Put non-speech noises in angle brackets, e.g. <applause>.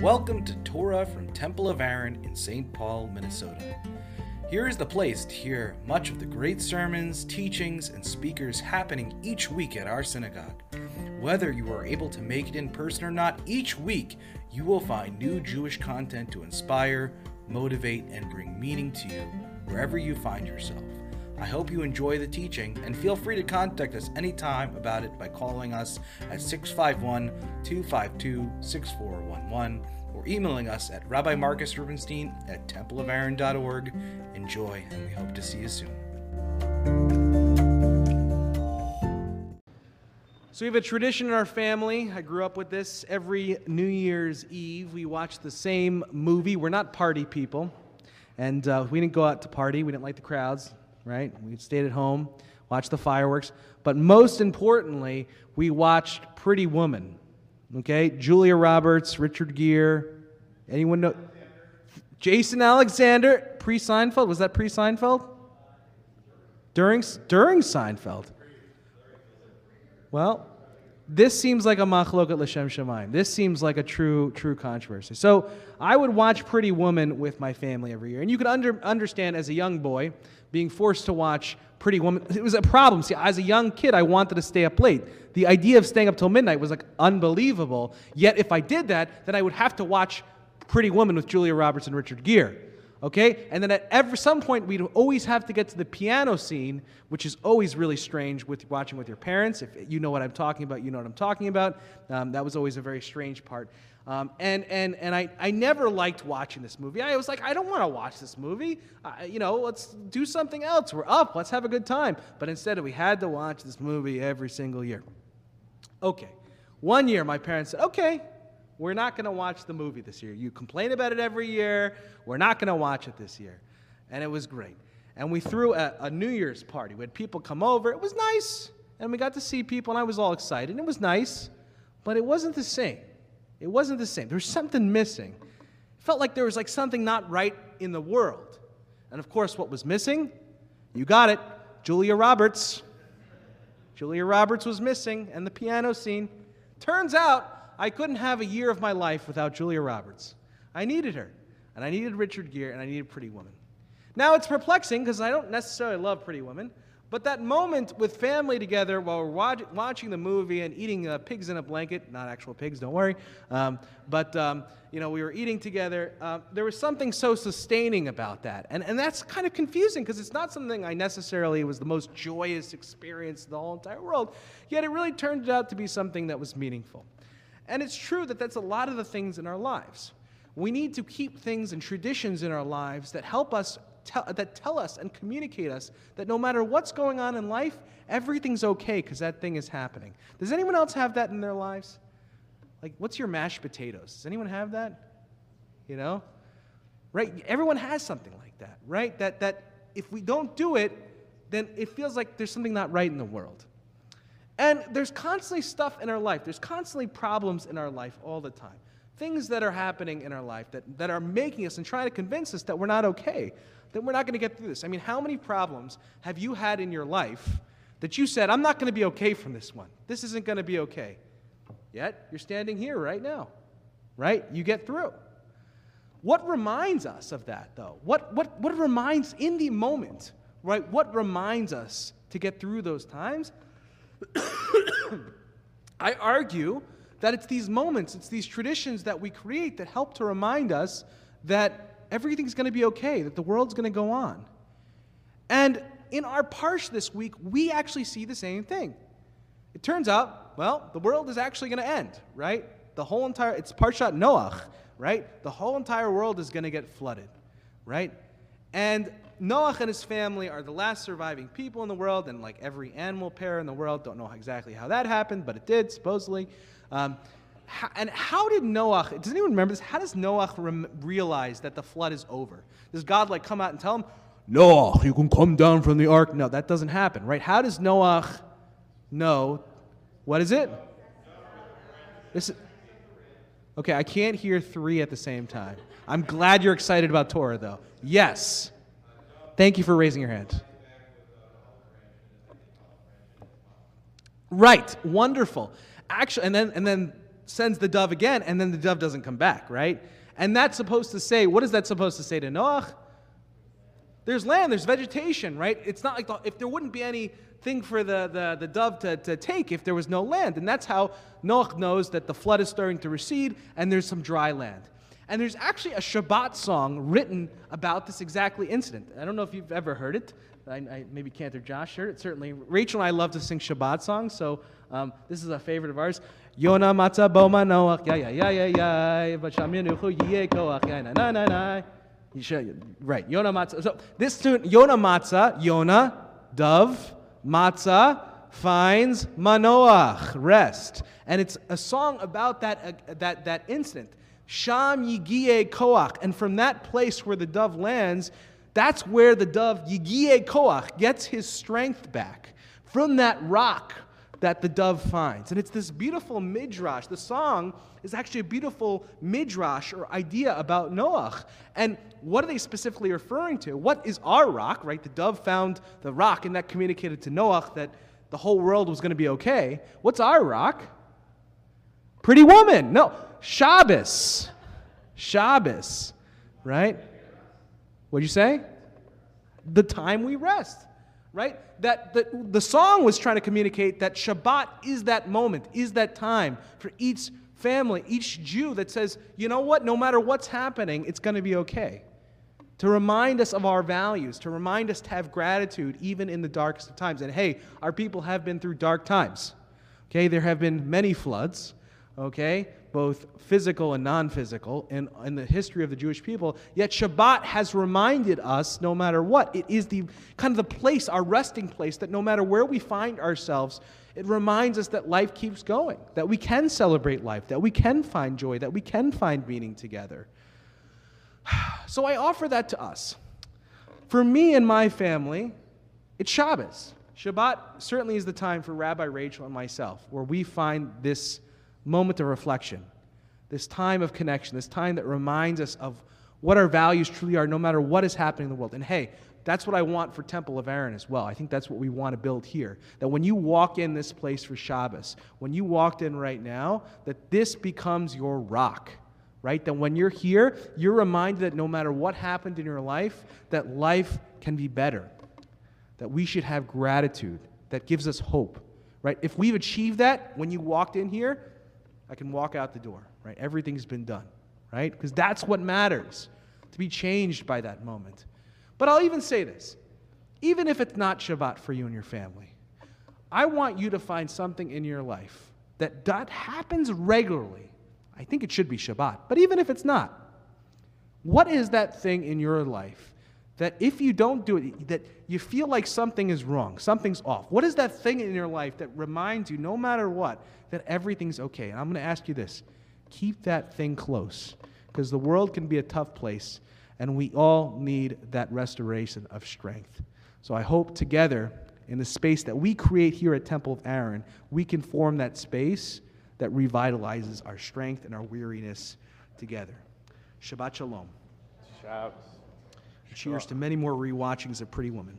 Welcome to Torah from Temple of Aaron in St. Paul, Minnesota. Here is the place to hear much of the great sermons, teachings, and speakers happening each week at our synagogue. Whether you are able to make it in person or not, each week you will find new Jewish content to inspire, motivate, and bring meaning to you wherever you find yourself. I hope you enjoy the teaching and feel free to contact us anytime about it by calling us at 651 252 6411 or emailing us at Rabbi Marcus Rubenstein at templeofaaron.org. Enjoy, and we hope to see you soon. So we have a tradition in our family. I grew up with this. Every New Year's Eve, we watch the same movie. We're not party people, and uh, we didn't go out to party. We didn't like the crowds, right? We stayed at home, watched the fireworks. But most importantly, we watched Pretty Woman. Okay, Julia Roberts, Richard Gere. Anyone know? Jason Alexander, pre Seinfeld. Was that pre Seinfeld? During during Seinfeld. Well, this seems like a machloket l'shem shamayim. This seems like a true, true controversy. So I would watch Pretty Woman with my family every year. And you can under, understand as a young boy being forced to watch Pretty Woman. It was a problem. See, as a young kid, I wanted to stay up late. The idea of staying up till midnight was like unbelievable. Yet if I did that, then I would have to watch Pretty Woman with Julia Roberts and Richard Gere. Okay? And then at every some point we'd always have to get to the piano scene, which is always really strange with watching with your parents. If you know what I'm talking about, you know what I'm talking about. Um, that was always a very strange part. Um, and and, and I, I never liked watching this movie. I was like, I don't want to watch this movie. Uh, you know, let's do something else. We're up. Let's have a good time. But instead, we had to watch this movie every single year. Okay. One year, my parents said, okay, we're not going to watch the movie this year. You complain about it every year. We're not going to watch it this year. And it was great. And we threw a, a, New Year's party. We had people come over. It was nice. And we got to see people, and I was all excited. It was nice, but it wasn't the same. It wasn't the same. There was something missing. It felt like there was like something not right in the world. And of course, what was missing? You got it. Julia Roberts. Julia Roberts was missing, and the piano scene. Turns out I couldn't have a year of my life without Julia Roberts. I needed her, and I needed Richard Gere, and I needed Pretty Woman. Now it's perplexing because I don't necessarily love Pretty Woman, but that moment with family together while we're watch- watching the movie and eating uh, pigs in a blanket, not actual pigs, don't worry, um, but um, you know, we were eating together, uh, there was something so sustaining about that. And, and that's kind of confusing because it's not something I necessarily was the most joyous experience in the whole entire world, yet it really turned out to be something that was meaningful. And it's true that that's a lot of the things in our lives. We need to keep things and traditions in our lives that help us, that tell us and communicate us that no matter what's going on in life, everything's okay because that thing is happening. Does anyone else have that in their lives? Like, what's your mashed potatoes? Does anyone have that? You know? Right? Everyone has something like that, right? That, that if we don't do it, then it feels like there's something not right in the world. And there's constantly stuff in our life, there's constantly problems in our life all the time. Things that are happening in our life that, that are making us and trying to convince us that we're not okay, that we're not going to get through this. I mean, how many problems have you had in your life that you said, I'm not going to be okay from this one? This isn't going to be okay. Yet, you're standing here right now, right? You get through. What reminds us of that, though? What, what, what reminds, in the moment, right? What reminds us to get through those times? <coughs> I argue that it's these moments, it's these traditions that we create that help to remind us that everything's going to be okay, that the world's going to go on. And in our parsh this week, we actually see the same thing. It turns out, well, the world is actually going to end, right? The whole entire, it's Parshat Noach, right? The whole entire world is going to get flooded, right? And Noach and his family are the last surviving people in the world, and like every animal pair in the world, don't know exactly how that happened, but it did, supposedly. Um, and how did Noach, does anyone remember this? How does Noach rem- realize that the flood is over? Does God like come out and tell him, Noach, you can come down from the ark? No, that doesn't happen, right? How does Noach know? What is it? This is, okay, I can't hear three at the same time. I'm glad you're excited about Torah, though. Yes. Thank you for raising your hand. Right, wonderful. Actually, and then and then sends the dove again, and then the dove doesn't come back, right? And that's supposed to say, what is that supposed to say to Noach? There's land, there's vegetation, right? It's not like the, if there wouldn't be anything for the, the, the dove to, to take if there was no land. And that's how Noach knows that the flood is starting to recede and there's some dry land. And there's actually a Shabbat song written about this exactly incident. I don't know if you've ever heard it. I, I, maybe Cantor Josh heard it. Certainly, Rachel and I love to sing Shabbat songs, so um, this is a favorite of ours. Yona matzah bo manoach, ya ya ya ya ya, v'sham yenuchu yeh koach, ya na na na na. You should, right, Yona matzah. So this tune, Yona matzah, Yona, dove, matzah, finds manoach, rest. And it's a song about that, uh, that, that incident. Sham yigie koach. And from that place where the dove lands, that's where the dove yigie koach gets his strength back. From that rock that the dove finds. And it's this beautiful midrash. The song is actually a beautiful midrash or idea about Noach. And what are they specifically referring to? What is our rock, right? The dove found the rock, and that communicated to Noach that the whole world was going to be okay. What's our rock? Pretty woman. No, Shabbos. Shabbos, right? What'd you say? The time we rest, right? That the, the song was trying to communicate that Shabbat is that moment, is that time for each family, each Jew that says, you know what, no matter what's happening, it's going to be okay. To remind us of our values, to remind us to have gratitude even in the darkest of times. And hey, our people have been through dark times. Okay, there have been many floods, okay, both physical and non physical in, in the history of the Jewish people. Yet Shabbat has reminded us, no matter what, it is the kind of the place, our resting place, that no matter where we find ourselves, it reminds us that life keeps going, that we can celebrate life, that we can find joy, that we can find meaning together. <sighs> So I offer that to us. For me and my family, it's Shabbos. Shabbat certainly is the time for Rabbi Rachel and myself where we find this moment of reflection, this time of connection, this time that reminds us of what our values truly are no matter what is happening in the world. And hey, that's what I want for Temple of Aaron as well. I think that's what we want to build here. That when you walk in this place for Shabbos, when you walked in right now, that this becomes your rock, right? That when you're here, you're reminded that no matter what happened in your life, that life can be better. That we should have gratitude that gives us hope, right? If we've achieved that when you walked in here, I can walk out the door, right? Everything's been done, right? Because that's what matters, to be changed by that moment. But I'll even say this even if it's not Shabbat for you and your family, I want you to find something in your life that, that happens regularly. I think it should be Shabbat, but even if it's not, what is that thing in your life that if you don't do it, that you feel like something is wrong, something's off? What is that thing in your life that reminds you, no matter what, that everything's okay? And I'm going to ask you this keep that thing close, because the world can be a tough place, and we all need that restoration of strength. So I hope together, in the space that we create here at Temple of Aaron, we can form that space that revitalizes our strength and our weariness together. Shabbat Shalom. Shabbos. Cheers to many more rewatchings of Pretty Woman.